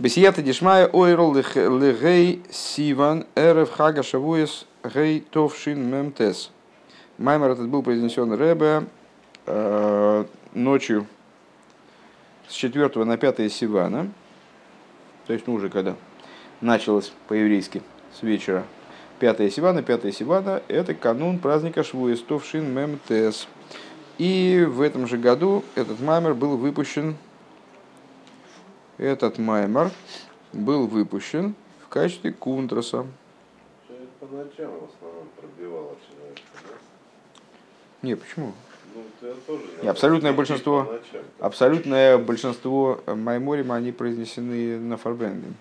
Бесията дешмая ойрол легей сиван эрев хага шавуес гей товшин мемтес. Маймер этот был произнесен Рэбе э, ночью с 4 на 5 Сивана, то есть ну уже когда началось по-еврейски с вечера. 5 Сивана, 5 Сивана – это канун праздника Швуес Товшин Мемтес. И в этом же году этот маймер был выпущен, этот маймер был выпущен в качестве кунтраса. По ночам в основном пробивало человека, да? Не, почему? Ну, И абсолютное большинство, ночам. абсолютное большинство майморим, они произнесены на фарбренген.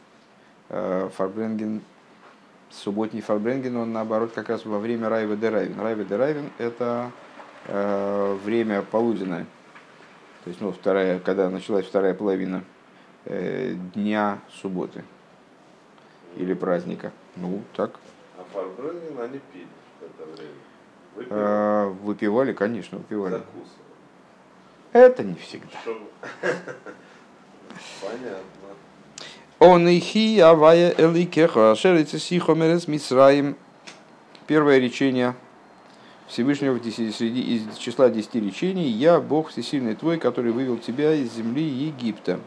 Э, Фарбренген, субботний фарбренген, он наоборот как раз во время Райва де Райвен. Райва де Райвен это э, время полуденное. То есть, ну, вторая, когда началась вторая половина э, дня субботы или праздника. Ну, так. А фарбренген они пили в это время. Выпили, Э, Выпивали, конечно, выпивали. закусывали. Это не всегда. Понятно. Он и хи авая эликеха, шерица сихо мерес мисраим. Первое речение Всевышнего в деся- среди из числа десяти речений «Я, Бог всесильный твой, который вывел тебя из земли Египта».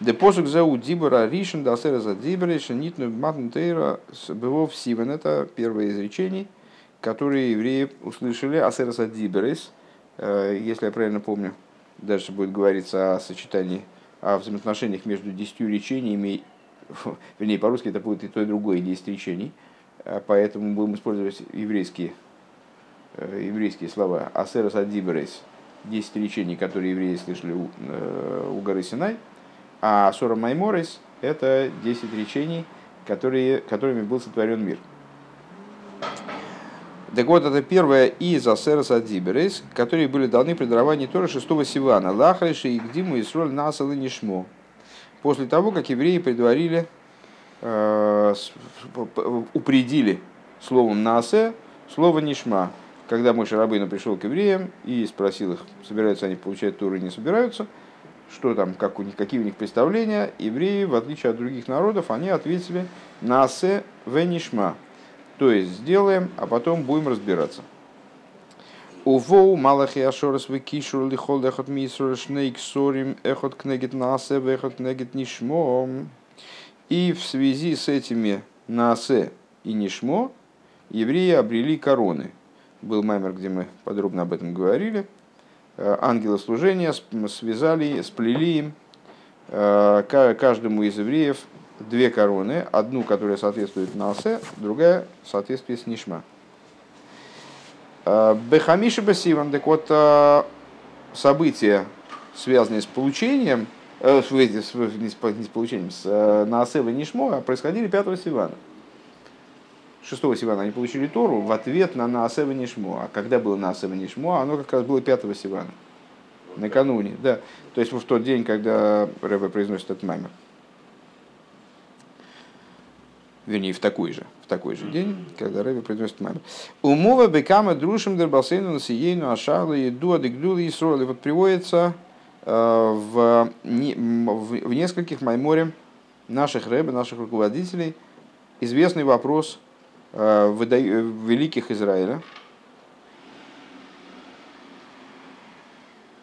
Де посук зау дибора ришен дасера за дибора шенитну матнтейра бывов сивен. Это первое из речений, которые евреи услышали асера за диборис. Если я правильно помню, дальше будет говориться о сочетании, о взаимоотношениях между десятью речениями. Вернее, по-русски это будет и то, и другое, десять речений. Э, Поэтому будем использовать еврейские, э, еврейские слова. Асерас адиберес, 10 речений, которые евреи слышали у, э, у горы Синай. А Сора Майморес – это 10 речений, которые, которыми был сотворен мир. Так вот, это первое из Асерас Адиберес, которые были даны при даровании Тора 6 Сивана. Лахриши и Гдиму Исроль Насал и Нишмо. После того, как евреи предварили, э, упредили словом Насе слово Нишма. Когда мой Шарабейну пришел к евреям и спросил их, собираются они получать Тору или не собираются, что там, как у них, какие у них представления, евреи, в отличие от других народов, они ответили «Насе венишма», то есть сделаем, а потом будем разбираться. Увоу малахи ашорас векишур лихол эхот мисрур шнейк сорим эхот кнегет насе вехот кнегет нишмо. И в связи с этими насе и нишмо евреи обрели короны. Был маймер, где мы подробно об этом говорили. Э, Ангелы служения связали, сплели э, ка- каждому из евреев две короны. Одну, которая соответствует Насе, другая в соответствии с Нишма. Э, Бехамиши Басиван, так вот, события, связанные с получением, э, не с получением, с э, Наасе и Нишмо, происходили 5 Сивана. 6 Сивана они получили Тору в ответ на Наасе и Нишмо. А когда было Наасе и Нишмо, оно как раз было 5 Сивана. Накануне, да. То есть в тот день, когда Рэбе произносит этот маймер. Вернее, в такой же, в такой же день, когда Рэбе произносит маймер. Умова бекама друшим дербасейну насиейну ашарла еду адыгдулы и сроли. Вот приводится э, в, в, в нескольких майморе наших рэбе, наших руководителей известный вопрос великих Израиля,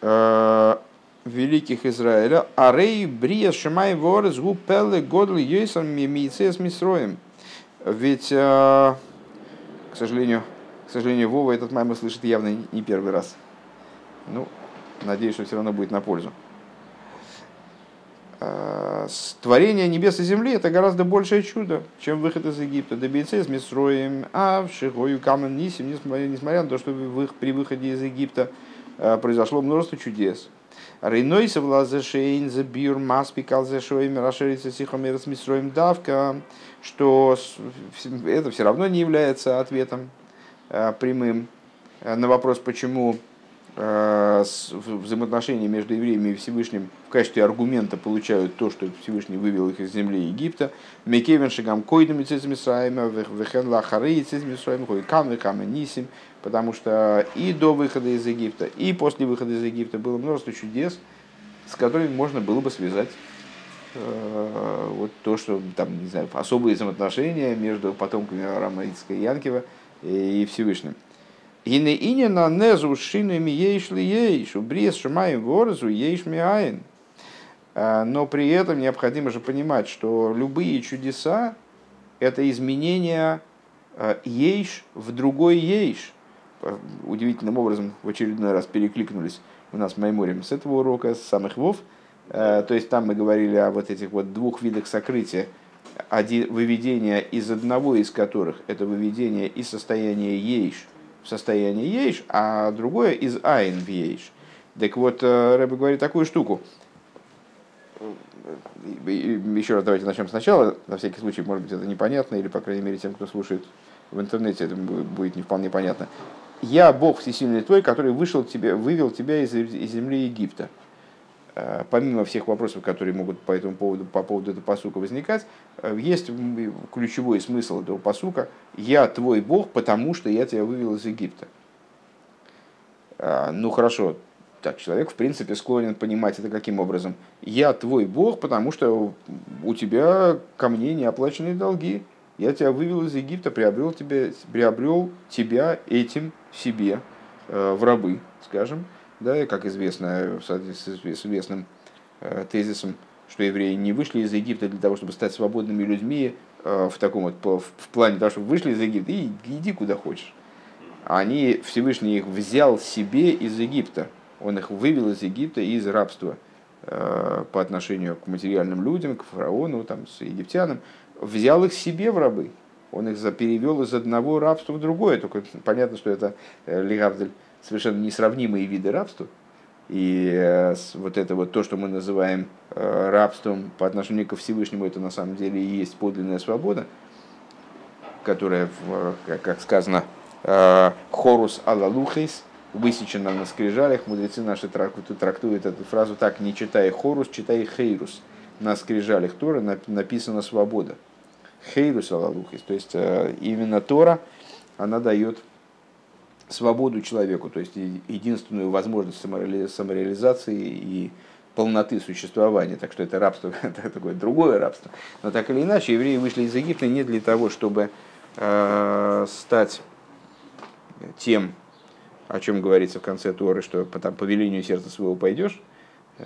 э, великих Израиля, Арей Брия Шимай Ворез Гу Пеле Годл Йойсам Мимийце с Мисроем. Ведь, э, к сожалению, к сожалению, Вова этот маймер слышит явно не первый раз. Ну, надеюсь, что все равно будет на пользу. Э, Творение небес и земли это гораздо большее чудо, чем выход из Египта. Добейцы с Мисроем, а в Шигою Камен Нисим, несмотря, на то, что при выходе из Египта э, произошло множество чудес. Рейнойса влазешейн за бир маспикал за шоем расширится сихомер с Мисроем давка, что это все равно не является ответом э, прямым на вопрос, почему взаимоотношения между евреями и Всевышним в качестве аргумента получают то, что Всевышний вывел их из земли Египта. Мекевен шагам койдам из Мисраима, вехен лахары из Мисраима, хой кам векам нисим, потому что и до выхода из Египта, и после выхода из Египта было множество чудес, с которыми можно было бы связать э, вот то, что там, не знаю, особые взаимоотношения между потомками Авраама Ицка и Янкива и Всевышним. И не ине на незу шинами ейш ли ейш, у брес шумаем ворзу ейш миаин. А, но при этом необходимо же понимать, что любые чудеса – это изменение а, ейш в другой ейш. Удивительным образом в очередной раз перекликнулись у нас в Майморем с этого урока, с самых вов. А, то есть там мы говорили о вот этих вот двух видах сокрытия. Один, выведение из одного из которых – это выведение из состояния ейш – в состоянии ейш, а другое из айн в ейш. Так вот, э, Рэбе говорит такую штуку. Еще раз давайте начнем сначала, на всякий случай, может быть, это непонятно, или, по крайней мере, тем, кто слушает в интернете, это будет не вполне понятно. «Я Бог всесильный твой, который вышел тебе, вывел тебя из, из земли Египта». Э, помимо всех вопросов, которые могут по этому поводу, по поводу этого посука возникать, э, есть ключевой смысл этого посука «Я твой Бог, потому что я тебя вывел из Египта». Э, ну хорошо, так человек в принципе склонен понимать это каким образом. «Я твой Бог, потому что у тебя ко мне неоплаченные долги. Я тебя вывел из Египта, приобрел, тебе, приобрел тебя этим себе в рабы, скажем, да, и как известно, в соответствии с известным э, тезисом, что евреи не вышли из Египта для того, чтобы стать свободными людьми э, в таком вот в плане того, чтобы вышли из Египта и иди куда хочешь. Они, Всевышний их взял себе из Египта. Он их вывел из Египта из рабства э, по отношению к материальным людям, к фараону, там, с египтянам. Взял их себе в рабы. Он их перевел из одного рабства в другое. Только понятно, что это Лигавдель совершенно несравнимые виды рабства. И э, вот это вот то, что мы называем э, рабством по отношению ко Всевышнему, это на самом деле и есть подлинная свобода, которая, как сказано, э, хорус алалухейс, высечена на скрижалях. Мудрецы наши трактуют эту фразу так, не читай хорус, читай хейрус. На скрижалях Тора написана свобода. Хейрус алалухейс. То есть именно Тора, она дает свободу человеку, то есть единственную возможность самореализации и полноты существования. Так что это рабство, это такое другое рабство. Но так или иначе, евреи вышли из Египта не для того, чтобы э, стать тем, о чем говорится в конце Торы, что по, там, по велению сердца своего пойдешь,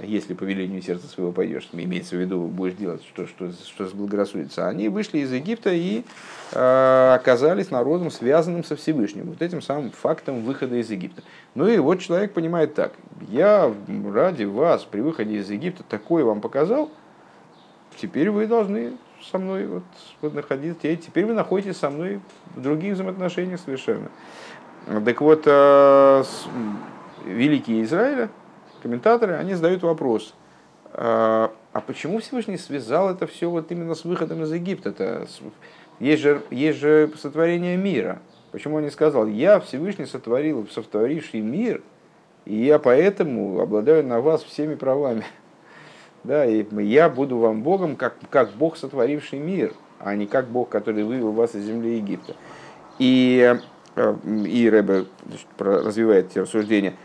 если по велению сердца своего пойдешь, имеется в виду, будешь делать, что, что, что заблагорассудится. Они вышли из Египта и э, оказались народом, связанным со Всевышним, вот этим самым фактом выхода из Египта. Ну и вот человек понимает так, я ради вас при выходе из Египта такое вам показал, теперь вы должны со мной вот, вот находиться, теперь вы находитесь со мной в других взаимоотношениях совершенно. Так вот, э, великие Израиля, комментаторы, они задают вопрос, а, а почему Всевышний связал это все вот именно с выходом из Египта? -то? Есть, же, есть же сотворение мира. Почему он не сказал, я Всевышний сотворил, сотворивший мир, и я поэтому обладаю на вас всеми правами. Да, и я буду вам Богом, как, как Бог, сотворивший мир, а не как Бог, который вывел вас из земли Египта. И, э, и Рэбе развивает эти рассуждения –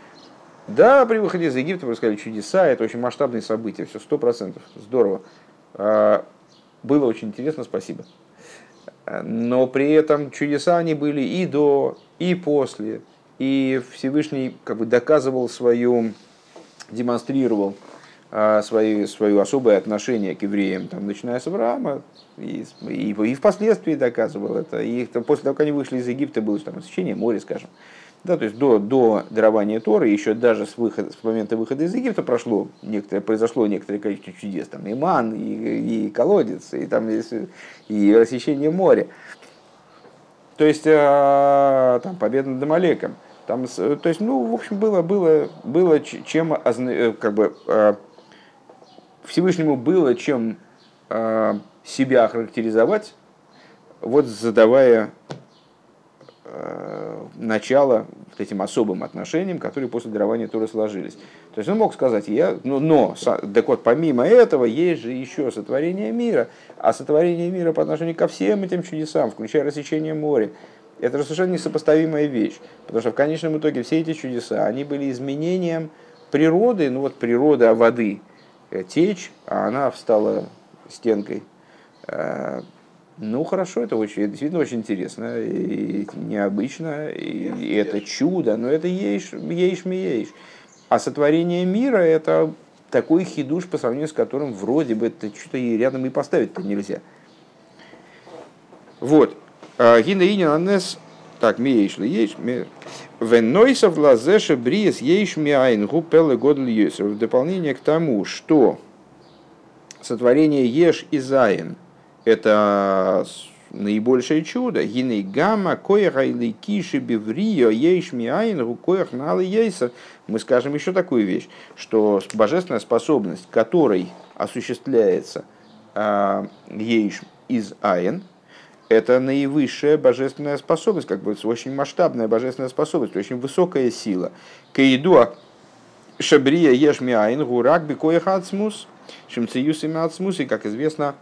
да, при выходе из Египта происходили чудеса, это очень масштабные события, все сто процентов, здорово. А, было очень интересно, спасибо. Но при этом чудеса они были и до, и после. И Всевышний как бы доказывал свою, демонстрировал а, свои, свое особое отношение к евреям, там, начиная с Авраама, и, и, и впоследствии доказывал это. И после того, как они вышли из Египта, было там, освещение моря, скажем. Да, то есть до, до дарования Торы, еще даже с, выхода, с момента выхода из Египта прошло некоторое, произошло некоторое количество чудес. Там и ман, и, и колодец, и, там, и, и рассечение моря. То есть э, там победа над Амалеком. Там, то есть, ну, в общем, было, было, было чем, э, как бы, э, Всевышнему было чем себя характеризовать, вот задавая начало вот этим особым отношениям, которые после дарования Торы сложились. То есть он мог сказать, я, ну, но, так вот, помимо этого, есть же еще сотворение мира, а сотворение мира по отношению ко всем этим чудесам, включая рассечение моря, это же совершенно несопоставимая вещь, потому что в конечном итоге все эти чудеса, они были изменением природы, ну вот природа воды, э, течь, а она встала стенкой. Ну хорошо, это очень, действительно очень интересно и необычно, и, и это чудо, но это ешь, ешь, ешь. А сотворение мира это такой хидуш, по сравнению с которым вроде бы это что-то и рядом и поставить-то нельзя. Вот. А, Гина инин анес, так, ми ейш ли ейш, Венойсов лазеша бриес ейш миайн гупелы годль В дополнение к тому, что сотворение еш и заин – это наибольшее чудо. Гиней гамма коеха или киши биврио ейш миайн гукоях налы ейса. Мы скажем еще такую вещь, что божественная способность, которой осуществляется э, ейш из айн – это наивысшая божественная способность, как бы очень масштабная божественная способность, очень высокая сила. Каидуа шабрия ешми айн гурак бикоях ацмус, шимциюс и ацмус, и как известно,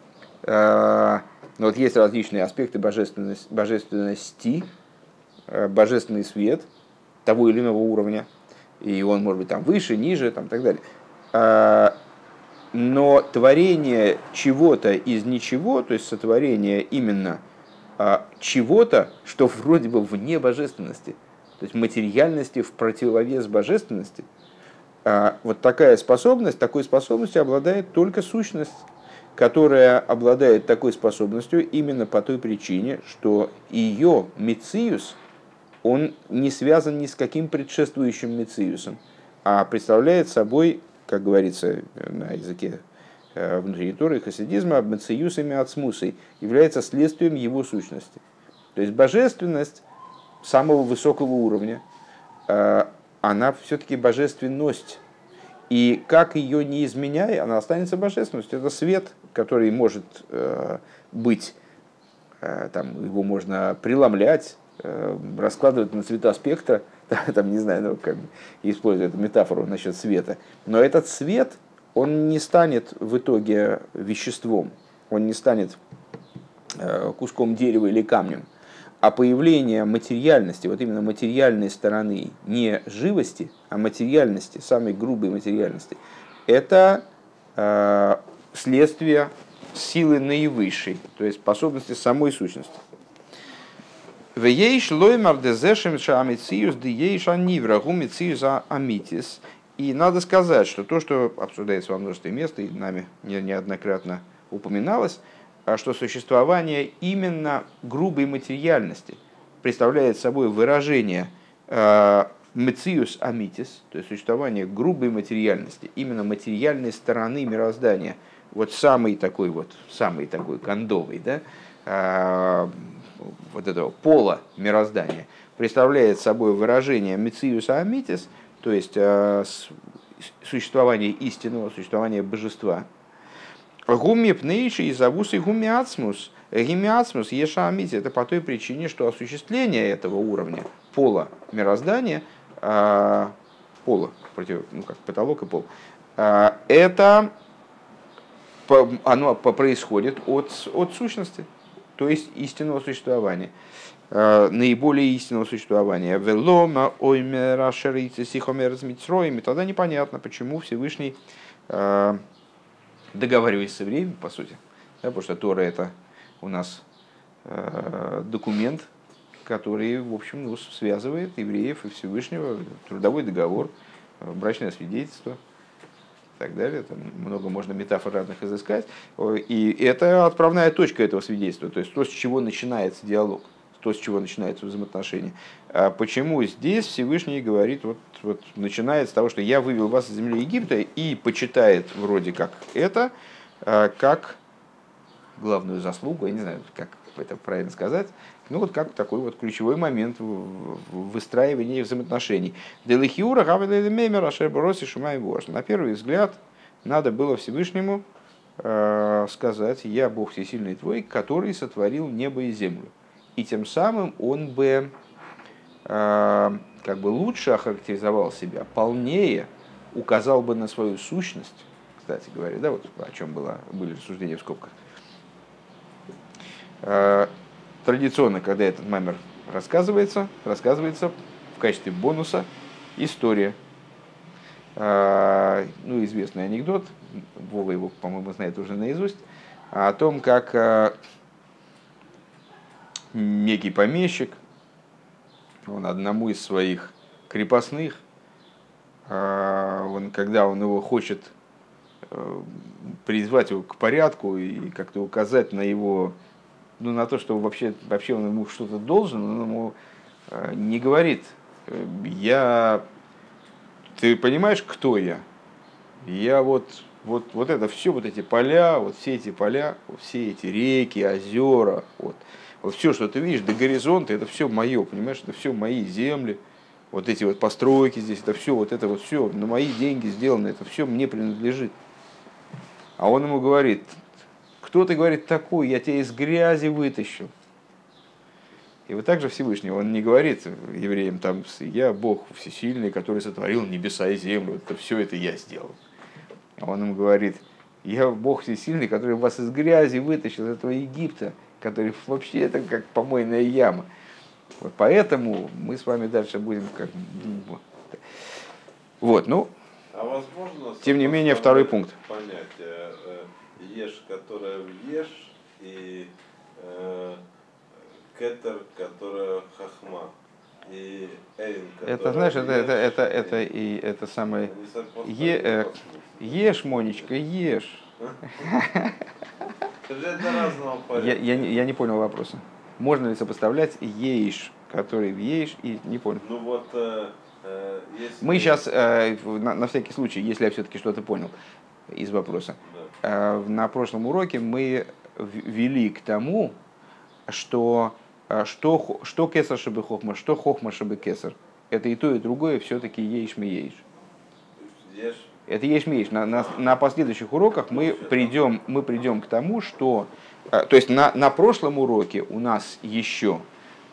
э, ну, вот есть различные аспекты божественности, божественности, э, божественный свет того или иного уровня, и он может быть там выше, ниже, там, так далее. Э, но творение чего-то из ничего, то есть сотворение именно – чего-то, что вроде бы вне божественности, то есть материальности в противовес божественности. Вот такая способность, такой способностью обладает только сущность, которая обладает такой способностью именно по той причине, что ее мециус, он не связан ни с каким предшествующим мециусом, а представляет собой, как говорится на языке Э, внутри Торы и хасидизма мациюсами ацмусой является следствием его сущности. То есть божественность самого высокого уровня, э, она все-таки божественность. И как ее не изменяя, она останется божественностью. Это свет, который может э, быть, там, его можно преломлять, раскладывать на цвета спектра, там, не знаю, ну, как используя эту метафору насчет света. Но этот свет – он не станет в итоге веществом, он не станет э, куском дерева или камнем, а появление материальности, вот именно материальной стороны, не живости, а материальности, самой грубой материальности, это э, следствие силы наивысшей, то есть способности самой сущности. Вееш лоймар дезешем шамициус диеш анивра гумициус амитис – и надо сказать, что то, что обсуждается во множестве мест, и нами неоднократно упоминалось, а что существование именно грубой материальности представляет собой выражение э, мециус амитис, то есть существование грубой материальности, именно материальной стороны мироздания, вот самый такой вот, самый такой кондовый, да, э, вот этого пола мироздания, представляет собой выражение мециуса амитис – то есть э, существование истинного, существование божества. Гуми пнейши и завусы гуми ацмус. Гуми ацмус ешамити. Это по той причине, что осуществление этого уровня пола мироздания, э, пола, против, ну как потолок и пол, это оно происходит от, от сущности, то есть истинного существования. Э, наиболее истинного существования. Велома оймера шерицы сихомер и тогда непонятно, почему Всевышний э, договариваясь с евреями, по сути, да, потому что Тора это у нас э, документ, который, в общем, ну, связывает евреев и Всевышнего, трудовой договор, брачное свидетельство так далее. Там много можно метафор разных изыскать. И это отправная точка этого свидетельства, то есть то, с чего начинается диалог то, с чего начинаются взаимоотношения. А почему здесь Всевышний говорит, вот, вот начинает с того, что я вывел вас из земли Египта и почитает вроде как это, а, как главную заслугу, я не знаю, как это правильно сказать, ну вот как такой вот ключевой момент в выстраивании взаимоотношений. Делихиура гавелемемер ашербороси шумай На первый взгляд надо было Всевышнему э, сказать, я Бог всесильный твой, который сотворил небо и землю и тем самым он бы э, как бы лучше охарактеризовал себя, полнее указал бы на свою сущность, кстати говоря, да, вот о чем было, были рассуждения в скобках. Э, традиционно, когда этот маймер рассказывается, рассказывается в качестве бонуса история. э, ну, известный анекдот, Вова его, по-моему, знает уже наизусть, о том, как э, некий помещик, он одному из своих крепостных, он, когда он его хочет призвать его к порядку и как-то указать на его, ну, на то, что вообще, вообще он ему что-то должен, он ему не говорит, я, ты понимаешь, кто я? Я вот, вот, вот это все, вот эти поля, вот все эти поля, все эти реки, озера, вот, вот все, что ты видишь до горизонта, это все мое, понимаешь, это все мои земли, вот эти вот постройки здесь, это все, вот это вот все, на мои деньги сделано, это все мне принадлежит. А он ему говорит, кто ты, говорит, такой, я тебя из грязи вытащил. И вот так же Всевышний, он не говорит евреям, там, я Бог всесильный, который сотворил небеса и землю, это все это я сделал. А он им говорит, я Бог всесильный, который вас из грязи вытащил, из этого Египта, который вообще это как помойная яма. Вот поэтому мы с вами дальше будем как... Вот, ну, а возможно, тем не менее, второй пункт. Понятие, э, ешь, которое в ешь, и э, кетер, которая хахма. И эйн, это, знаешь, это, это, это, это, и это самое... Е, э, ешь, Монечка, ешь. Я, я, я не понял вопроса. Можно ли сопоставлять ейш, который в и не понял. Ну вот, э, э, если... Мы сейчас, э, на, на всякий случай, если я все-таки что-то понял из вопроса, да. Э, на прошлом уроке мы вели к тому, что а что, что кесар шабы хохма, что хохма шабы кесар. Это и то, и другое все-таки ейш ми ейш. Это ейш ми ейш. На, на, на последующих уроках мы придем, мы придем к тому, что... А, то есть на, на прошлом уроке у нас еще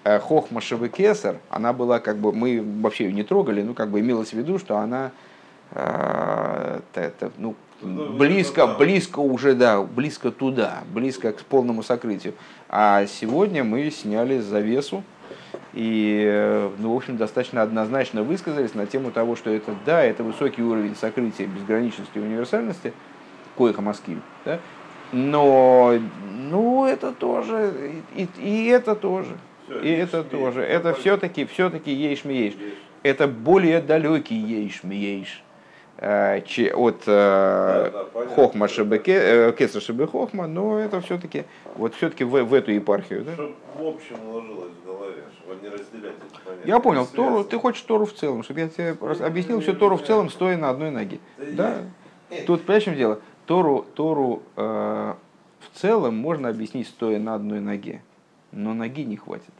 э, хохма шабы кесар, она была как бы... Мы вообще ее не трогали, ну как бы имелось в виду, что она это, ну, близко, близко уже, да, близко туда, близко к полному сокрытию. А сегодня мы сняли завесу и, ну, в общем, достаточно однозначно высказались на тему того, что это, да, это высокий уровень сокрытия безграничности и универсальности, коиха Москвы, да, но, ну, это тоже, и, и это тоже, и это тоже, это все-таки, все-таки ейш-ми-ейш. Это более далекий ейш-ми-ейш Э, от э, Хохма Шебеке, э, Кеса Шебе Хохма, но это все-таки вот все-таки в, в эту епархию. Да? Чтобы в общем уложилось в голове, чтобы не разделять эти понятия. Я понял, Тору, ты хочешь Тору в целом, чтобы я тебе объяснил все Тору в целом, стоя на одной ноге. Да? Тут, понимаешь, чем дело? Тору, Тору э, в целом можно объяснить, стоя на одной ноге, но ноги не хватит.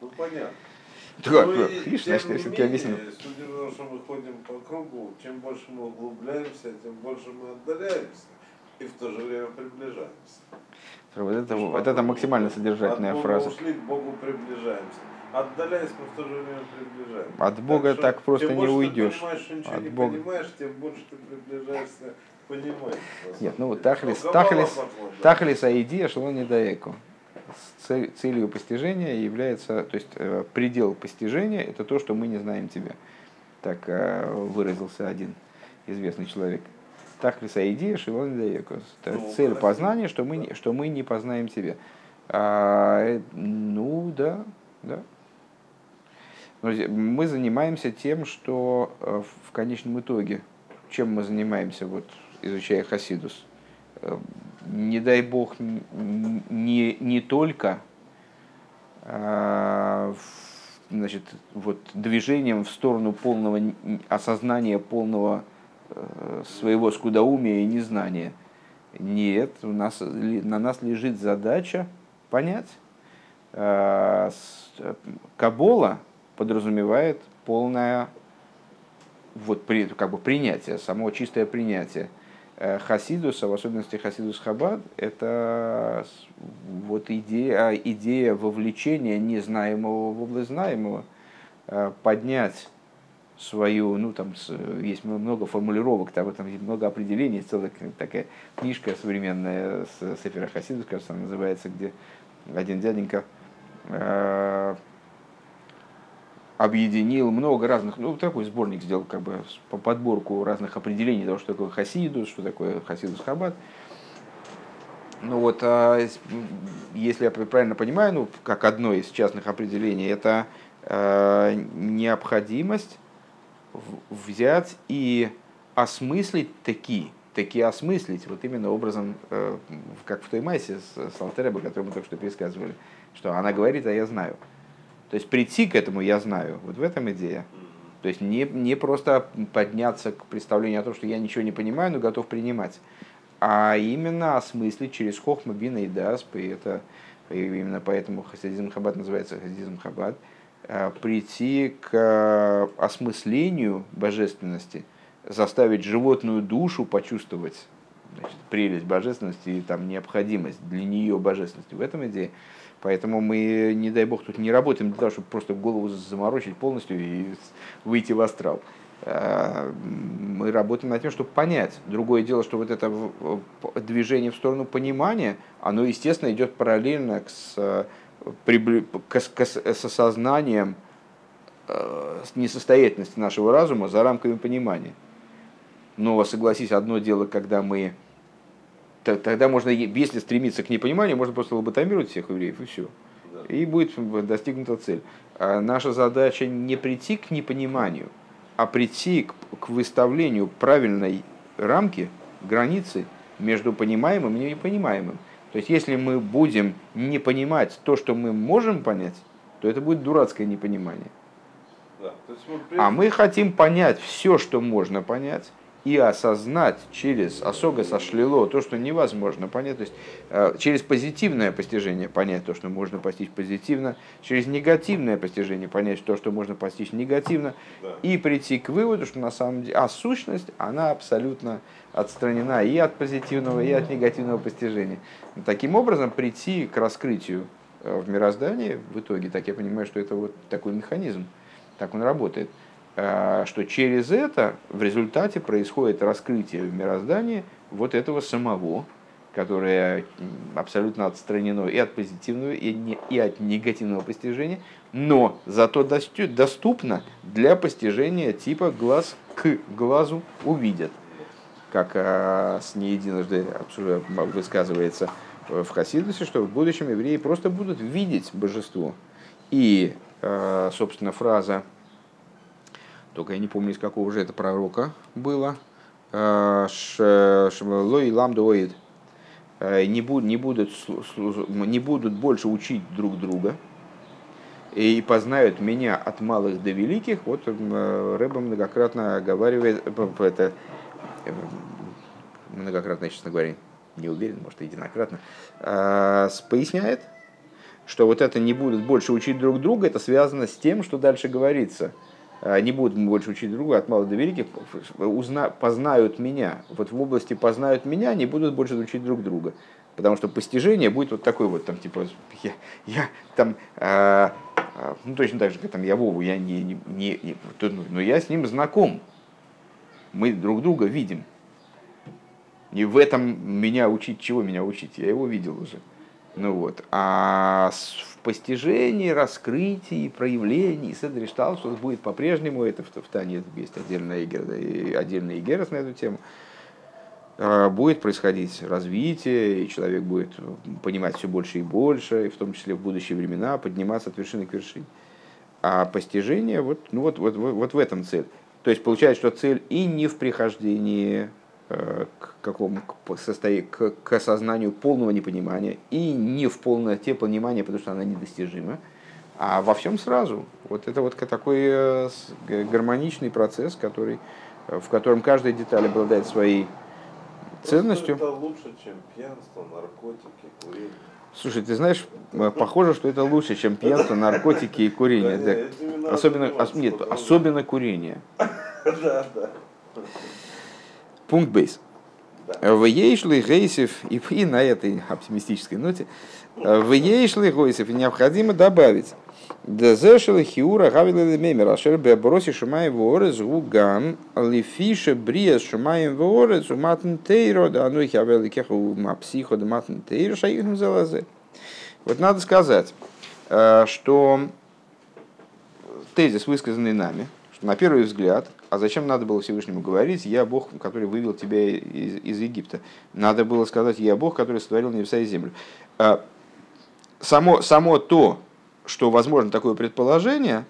Ну, понятно. Так, ну, видишь, значит, я все-таки объяснил. Судя по тому, что мы ходим по кругу, чем больше мы углубляемся, тем больше мы отдаляемся и в то же время приближаемся. Вот это, вот это максимально содержательная от фраза. ушли к Богу приближаемся. Отдаляясь, мы в то же время приближаемся. От Бога так, так просто не уйдешь. Чем больше ты понимаешь, что ничего от не Бога. понимаешь, тем больше ты приближаешься к пониманию. Нет, ну вот Тахлис, Тахлис, Тахлис Аиди, Шелон Недаеку целью постижения является, то есть э, предел постижения это то, что мы не знаем тебя. Так э, выразился один известный человек. Тахлиса идея Шилон Даекос. Цель познания, что мы, что мы не познаем тебя. А, э, ну да, да. Но мы занимаемся тем, что в конечном итоге, чем мы занимаемся, вот, изучая Хасидус, не дай бог, не, не только а, значит, вот, движением в сторону полного осознания, полного э, своего скудоумия и незнания. Нет, у нас, на нас лежит задача понять. А, Кабола подразумевает полное вот, как бы принятие, само чистое принятие – Хасидуса, в особенности Хасидус Хабад, это вот идея, идея вовлечения незнаемого в область знаемого, э, поднять свою, ну там есть много формулировок, там, там много определений, целая такая книжка современная с Сефера Хасидус, кажется, она называется, где один дяденька э, объединил много разных, ну, такой сборник сделал, как бы, по подборку разных определений того, что такое хасидус, что такое хасидус хаббат. Ну вот, а, если я правильно понимаю, ну, как одно из частных определений, это э, необходимость взять и осмыслить такие, такие осмыслить, вот именно образом, э, как в той массе с, с Алтереба, которую мы только что пересказывали, что она говорит, а я знаю. То есть прийти к этому я знаю, вот в этом идея. То есть не, не просто подняться к представлению о том, что я ничего не понимаю, но готов принимать, а именно осмыслить через хохма, бина и дасп, и это и именно поэтому хасидизм хаббат называется хасидизм хаббат, э, прийти к осмыслению божественности, заставить животную душу почувствовать значит, прелесть божественности и там, необходимость для нее божественности. В этом идее. Поэтому мы, не дай бог, тут не работаем для того, чтобы просто голову заморочить полностью и выйти в астрал. А, мы работаем над тем, чтобы понять. Другое дело, что вот это движение в сторону понимания, оно, естественно, идет параллельно с, с осознанием э, несостоятельности нашего разума за рамками понимания. Но согласись, одно дело, когда мы тогда можно, если стремиться к непониманию, можно просто лоботомировать всех евреев и все. И будет достигнута цель. А наша задача не прийти к непониманию, а прийти к, к выставлению правильной рамки, границы между понимаемым и непонимаемым. То есть, если мы будем не понимать то, что мы можем понять, то это будет дурацкое непонимание. Да, мы... А мы хотим понять все, что можно понять, и осознать через осога сошлило то, что невозможно понять, то есть э, через позитивное постижение понять то, что можно постичь позитивно, через негативное постижение понять то, что можно постичь негативно, да. и прийти к выводу, что на самом деле, а сущность, она абсолютно отстранена и от позитивного, и от негативного постижения. Таким образом, прийти к раскрытию э, в мироздании, в итоге, так я понимаю, что это вот такой механизм, так он работает – что через это в результате происходит раскрытие в мироздании вот этого самого, которое абсолютно отстранено и от позитивного, и, от негативного постижения, но зато доступно для постижения типа глаз к глазу увидят, как а, с не единожды высказывается в Хасидусе, что в будущем евреи просто будут видеть божество. И, а, собственно, фраза только я не помню, из какого же это пророка было. Э, Лой ламдоид. Э, не будут, не, будут, не будут больше учить друг друга и познают меня от малых до великих. Вот э, Рэба многократно оговаривает, это, многократно, честно говоря, не уверен, может, единократно, поясняет, что вот это не будут больше учить друг друга, это связано с тем, что дальше говорится – не будут больше учить друга от малых до великих, узна, познают меня. Вот в области познают меня, не будут больше учить друг друга. Потому что постижение будет вот такой вот, там, типа, я, я там, э, ну, точно так же, как там я Вову, я не, не, не, не ну, но я с ним знаком. Мы друг друга видим. И в этом меня учить, чего меня учить? Я его видел уже. Ну вот. А в постижении, раскрытии, проявлении Седри считал, что будет по-прежнему, это в, в Тане есть отдельная игера, отдельный игерас на эту тему, а, будет происходить развитие, и человек будет понимать все больше и больше, и в том числе в будущие времена подниматься от вершины к вершине. А постижение, вот, ну вот, вот, вот, вот в этом цель. То есть получается, что цель и не в прихождении к какому к, состои, к, к осознанию полного непонимания и не в полноте понимания, потому что она недостижима, а во всем сразу. Вот это вот такой э, гармоничный процесс, который, в котором каждая деталь обладает своей ценностью. Это лучше, чем пьянство, наркотики, курение. Слушай, ты знаешь, э, похоже, что это лучше, чем пьянство, наркотики и курение. Да, особенно, нет, особенно курение. Да, да. Пункт бейс. В Ейшли Гейсев, и, и на этой оптимистической ноте, в Ейшли Гейсев необходимо добавить, Дезешел хиура гавила мемер, ашер беброси шумаем ворез гугам, лифише бриес шумаем ворез, уматн тейро, да ну их авели кеху мапсихо, да матн тейро, шаихну залазе. Вот надо сказать, э, что тезис, высказанный нами, что на первый взгляд, а зачем надо было Всевышнему говорить, я Бог, который вывел тебя из, из Египта. Надо было сказать, я Бог, который сотворил небеса и землю. А, само, само то, что возможно такое предположение,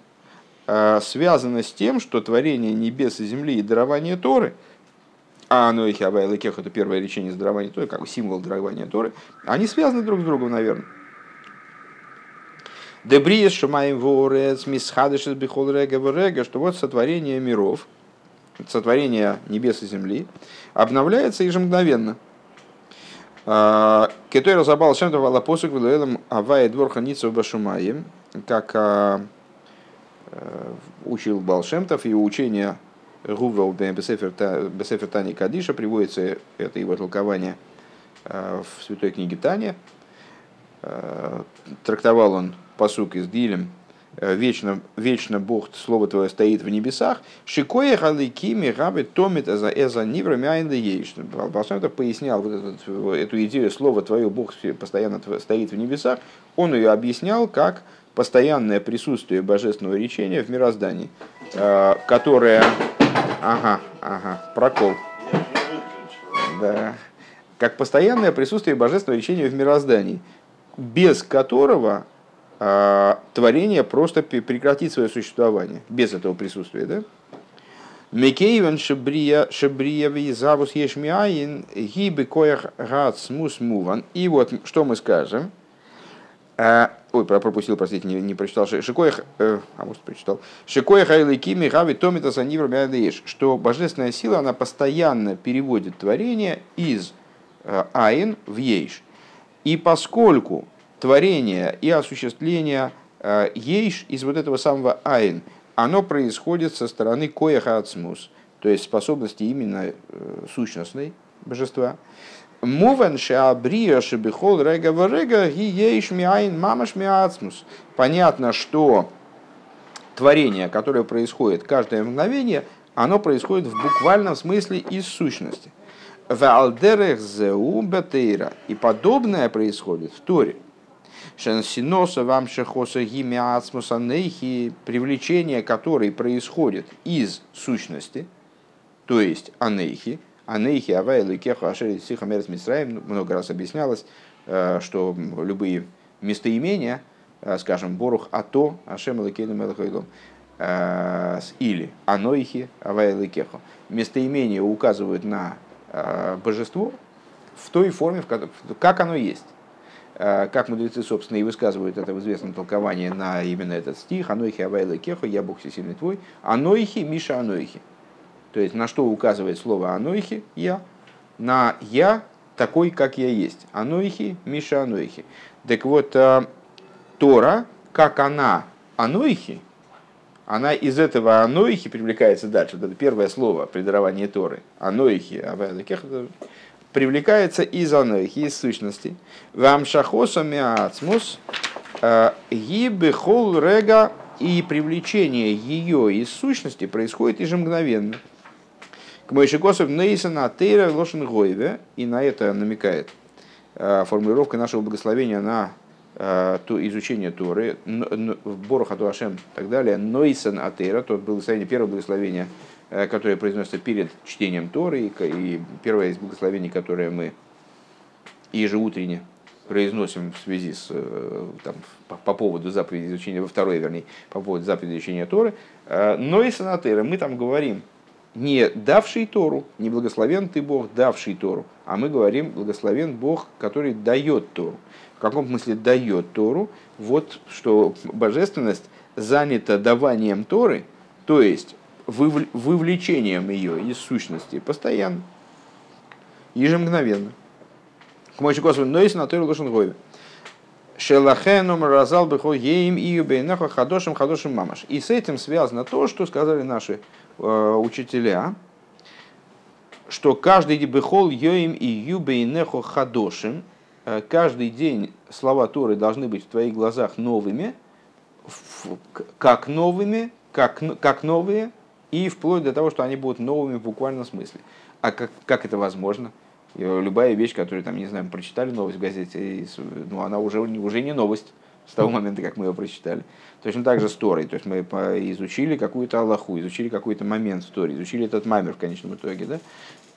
а, связано с тем, что творение небес и земли и дарование Торы, а оно их Абайлакех, это первое речение из дарования Торы, как символ дарования Торы, они связаны друг с другом, наверное. Дебриес шумаем ворец, мисхадышес бихол рега рега, что вот сотворение миров, сотворение небес и земли, обновляется ежемгновенно. А, Который разобрал чем-то валапосук вилуэлам авая двор ханицу башумаем, как а, э, учил Балшемтов, и учение Гувел Бесефер Тани Кадиша приводится, это его толкование а, в святой книге Таня. Трактовал он посук из Дилем, э, вечно, вечно Бог, Слово Твое стоит в небесах, шикоя халикими раби томит за эза нивра мяйнда ейш. это пояснял вот эту, эту идею Слово Твое, Бог постоянно стоит в небесах, он ее объяснял как постоянное присутствие божественного речения в мироздании, э, которое... Ага, ага, прокол. Да. Как постоянное присутствие божественного речения в мироздании, без которого творение просто прекратит свое существование без этого присутствия. Да? Мекейвен шебрия шебрия визавус ешмиаин гибы коях гад муван. И вот что мы скажем. А, ой, пропустил, простите, не, не прочитал. Шикоях, э, а может прочитал. Шикоях айликими хави томита санивр Что божественная сила, она постоянно переводит творение из э, айн в ейш. И поскольку творение и осуществление э, ейш из вот этого самого айн, оно происходит со стороны коеха ацмус, то есть способности именно э, сущностной божества. Муван шабрия шебихол рега рега ги ейш миайн мамаш миацмус. Понятно, что творение, которое происходит каждое мгновение, оно происходит в буквальном смысле из сущности. И подобное происходит в Торе. Шансиноса вам шехоса гимя ацмуса нейхи, привлечение которой происходит из сущности, то есть анейхи, анейхи авайлы кеху ашери сихамерс мисраем, много раз объяснялось, э, что любые местоимения, э, скажем, борух ато, ашем лакейну мелахайлом, э, или анойхи авайлы кеху, местоимения указывают на божество в той форме, в как оно есть. Э, как мудрецы, собственно, и высказывают это в известном толковании на именно этот стих, «Анойхи авайла кехо, я Бог всесильный твой», «Анойхи, Миша Анойхи». То есть, на что указывает слово «Анойхи» – «я», на «я» такой, как я есть. «Анойхи, Миша Анойхи». Так вот, э, Тора, как она «Анойхи», она из этого анойхи привлекается дальше. Вот это первое слово при даровании Торы. Анойхи, авайла кехо, привлекается из анойхи, из сущности. Вам шахоса миацмус э, гибехол рега и привлечение ее из сущности происходит ежемгновенно. К Мойшикосов Нейсон Атейра Лошен Гойве, и на это намекает э, формулировка нашего благословения на э, то изучение Торы, Боруха Туашем и так далее, Нойсон Атейра, то благословение, первое благословение – Э, которые произносятся перед чтением Торы, и первое из благословений, которое мы ежеутренне произносим в связи с, э, там, по, по поводу заповеди изучения, во второй, вернее, по поводу заповеди изучения Торы, э, но и санатеры, мы там говорим, не давший Тору, не благословен ты Бог, давший Тору, а мы говорим благословен Бог, который дает Тору. В каком смысле дает Тору? Вот что божественность занята даванием Торы, то есть вывлечением ее из сущности постоянно, ежемгновенно. К мочи Господу, но есть на той лошен гове. Шелахеном разал бехо еим и юбейнахо хадошим хадошим мамаш. И с этим связано то, что сказали наши э, учителя, что каждый бехол еим и юбейнехо хадошим, э, каждый день слова Торы должны быть в твоих глазах новыми, как новыми, как, как новые, и вплоть до того, что они будут новыми в буквальном смысле. А как, как это возможно? Любая вещь, которую, там, не знаю, прочитали новость в газете, ну, она уже, уже не новость с того момента, как мы его прочитали. Точно так же с Торой. То есть мы изучили какую-то Аллаху, изучили какой-то момент в Торе, изучили этот маймер в конечном итоге. Да?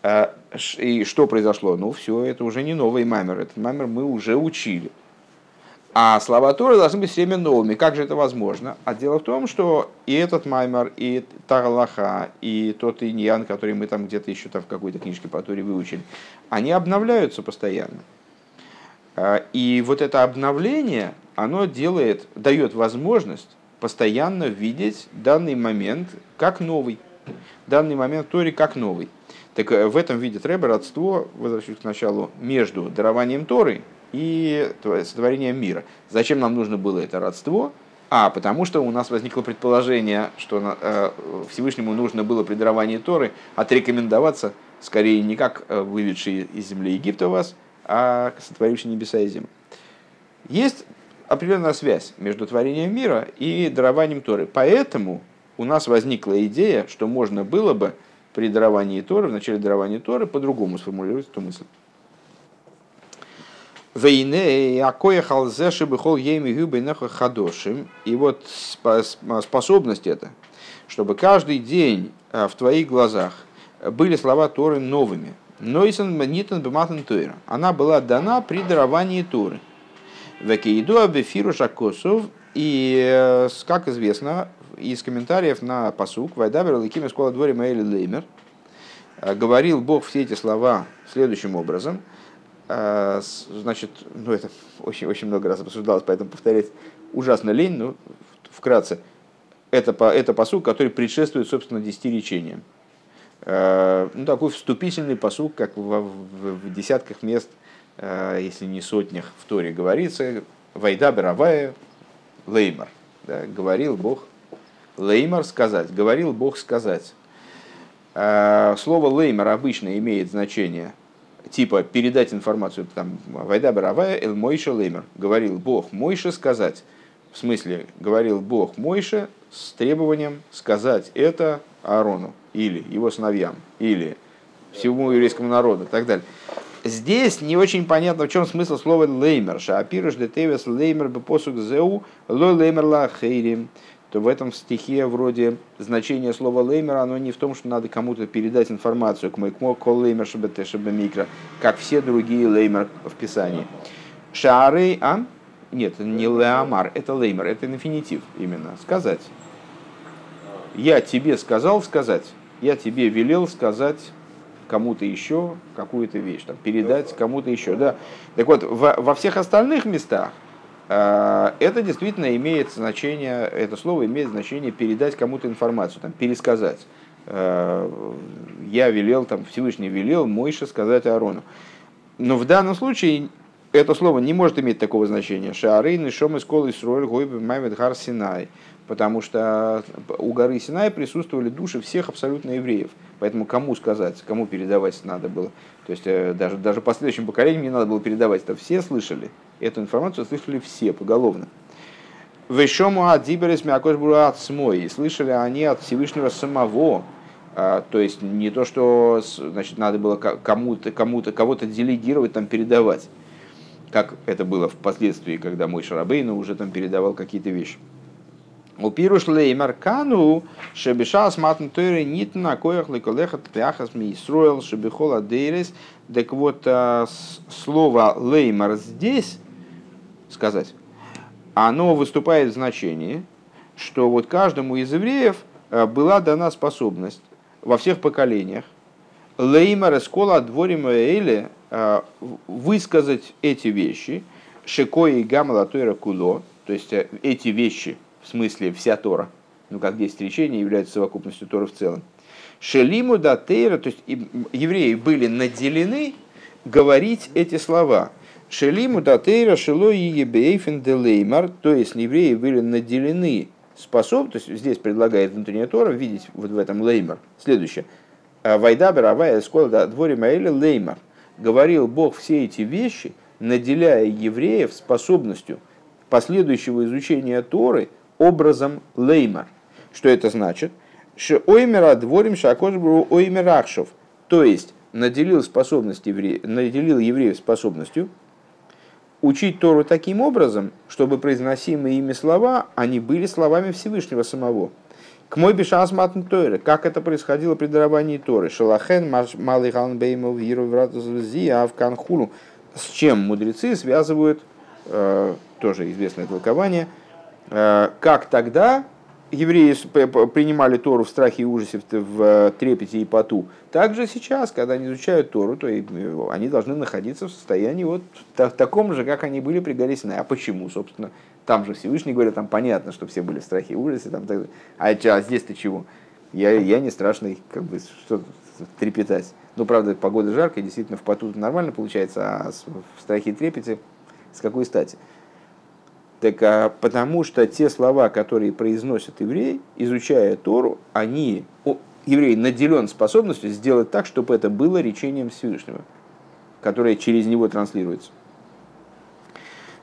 А, и что произошло? Ну, все, это уже не новый маймер. Этот маймер мы уже учили. А слова Торы должны быть все время новыми. Как же это возможно? А дело в том, что и этот маймер, и та Аллаха, и тот иньян, который мы там где-то еще там в какой-то книжке по Торе выучили, они обновляются постоянно. А, и вот это обновление, оно делает, дает возможность постоянно видеть данный момент как новый. Данный момент Тори как новый. Так э, в этом видит Рэбер родство, возвращаюсь к началу, между дарованием Торы и сотворением мира. Зачем нам нужно было это родство? А, потому что у нас возникло предположение, что э, Всевышнему нужно было при даровании Торы отрекомендоваться скорее не как э, выведший из земли Египта вас, а сотворивший небеса и землю. Есть определенная связь между творением мира и дарованием Торы. Поэтому у нас возникла идея, что можно было бы при даровании Торы, в начале дарования Торы, по-другому сформулировать эту мысль. Вейне, акоя халзеши бихол ейми гюбейнеха хадошим. И вот способность это, чтобы каждый день а, в твоих глазах были слова Торы новыми. Нойсен нитен бематен Тойра. Она была дана при даровании Торы. Векейду абефиру шакосов. И, э, как известно, из комментариев на посук Вайдабер Лаким Скола Дворе Маэли Леймер э, говорил Бог все эти слова следующим образом. Э, значит, ну это очень, очень много раз обсуждалось, поэтому повторять ужасно лень, но вкратце. Это, это посук, который предшествует, собственно, десяти речениям. Э, ну, такой вступительный посук, как в, в, в десятках мест, если не сотнях в Торе говорится, Вайда Баравая Леймар. Да, говорил Бог Леймар сказать. Говорил Бог сказать. А, слово леймар обычно имеет значение типа передать информацию, там, Вайда Баравая, Эл Мойша Леймер. Говорил Бог Мойша сказать. В смысле, говорил Бог Мойша с требованием сказать это Аарону или его сыновьям, или всему еврейскому народу и так далее. Здесь не очень понятно, в чем смысл слова леймер. Шаапирыш де тевес леймер бепосук зеу лой леймер ла хейрим то в этом стихе вроде значение слова леймер, оно не в том, что надо кому-то передать информацию, к моему кол леймер шабе микро, как все другие леймер в Писании. Шары, а? Нет, не леамар, это леймер, это инфинитив именно, сказать. Я тебе сказал сказать, я тебе велел сказать кому-то еще какую-то вещь, там, передать кому-то еще. Да. Так вот, во, во всех остальных местах это действительно имеет значение, это слово имеет значение передать кому-то информацию, там, пересказать. Э, я велел, там, Всевышний велел Мойше сказать Аарону. Но в данном случае это слово не может иметь такого значения. Шаарейн Шом из Колы Сроль Гойб Мамед Гар Синай. Потому что у горы Синай присутствовали души всех абсолютно евреев. Поэтому кому сказать, кому передавать надо было. То есть э, даже, даже последующим поколениям не надо было передавать. Это все слышали. Эту информацию слышали все поголовно. Вешому адиберес мякошбуру от смой. Слышали они от Всевышнего самого. А, то есть не то, что значит, надо было кому-то, кому-то, кого-то делегировать, там, передавать. Как это было впоследствии, когда мой Шарабейну уже там передавал какие-то вещи. У пируш леймар кану шебиша сматн тойре нит на коях леколехат пяхас ми строил шебихола дейрес. Так вот, а, слово леймар здесь сказать, оно выступает в значении, что вот каждому из евреев а, была дана способность во всех поколениях леймар эскола дворим эйле а, высказать эти вещи, шикои гамала тойра куло, то есть эти вещи – в смысле вся Тора, ну как 10 речений являются совокупностью Торы в целом. Шелиму да тейра, то есть евреи были наделены говорить эти слова. Шелиму да тейра шело и ебейфен делеймар, то есть евреи были наделены способ, то есть здесь предлагает внутренняя Тора видеть вот в этом леймар. Следующее. Вайда Баравая Скола да дворе Маэля леймар. Говорил Бог все эти вещи, наделяя евреев способностью последующего изучения Торы образом леймар. Что это значит? Что оймера дворим шакошбру оймерахшов. То есть наделил, способность евре... наделил евреев способностью учить Тору таким образом, чтобы произносимые ими слова, они были словами Всевышнего самого. К мой бешас матн Торы, как это происходило при даровании Торы. Шалахен малый галнбеймов в канхулу. С чем мудрецы связывают, э, тоже известное толкование, как тогда евреи принимали Тору в страхе и ужасе, в э, трепете и поту. Также сейчас, когда они изучают Тору, то э, они должны находиться в состоянии вот таком же, как они были при горе Синай. А почему, собственно? Там же Всевышний говорит, там понятно, что все были в страхе и ужасе. Там, так, а, а здесь-то чего? Я, я не страшный, как бы, что трепетать. Ну, правда, погода жаркая, действительно, в поту нормально получается, а в страхе и трепете с какой стати? Так а, потому что те слова, которые произносят еврей, изучая Тору, они, о, еврей наделен способностью сделать так, чтобы это было речением Всевышнего, которое через него транслируется.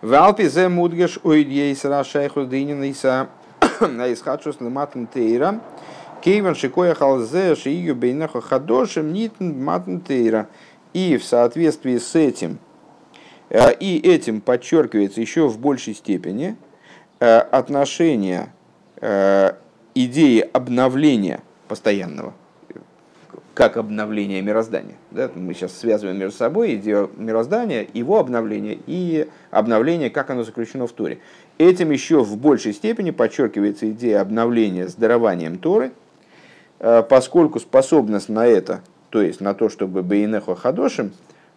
В Алпе зе мудгеш ойдьейс рашайхус дынинайса наисхадшус лематн тейра кейван шикоя халзе шиию бейнаху хадошем нитн матн тейра. И в соответствии с этим – и этим подчеркивается еще в большей степени э, отношение э, идеи обновления постоянного, как обновление мироздания. Да? Мы сейчас связываем между собой идею мироздания, его обновление и обновление, как оно заключено в Торе. Этим еще в большей степени подчеркивается идея обновления с дарованием Торы, поскольку способность на это, то есть на то, чтобы Бейнехо Хадошим,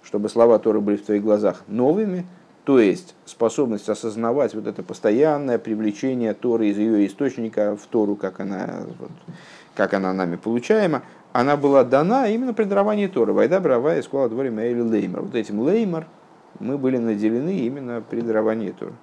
чтобы слова Торы были в твоих глазах новыми, то есть способность осознавать вот это постоянное привлечение Торы из ее источника в Тору, как она, вот, как она нами получаема, она была дана именно при даровании Торы. Вайда брава и скола дворе Мейли Леймер. Вот этим Леймер мы были наделены именно при даровании Торы.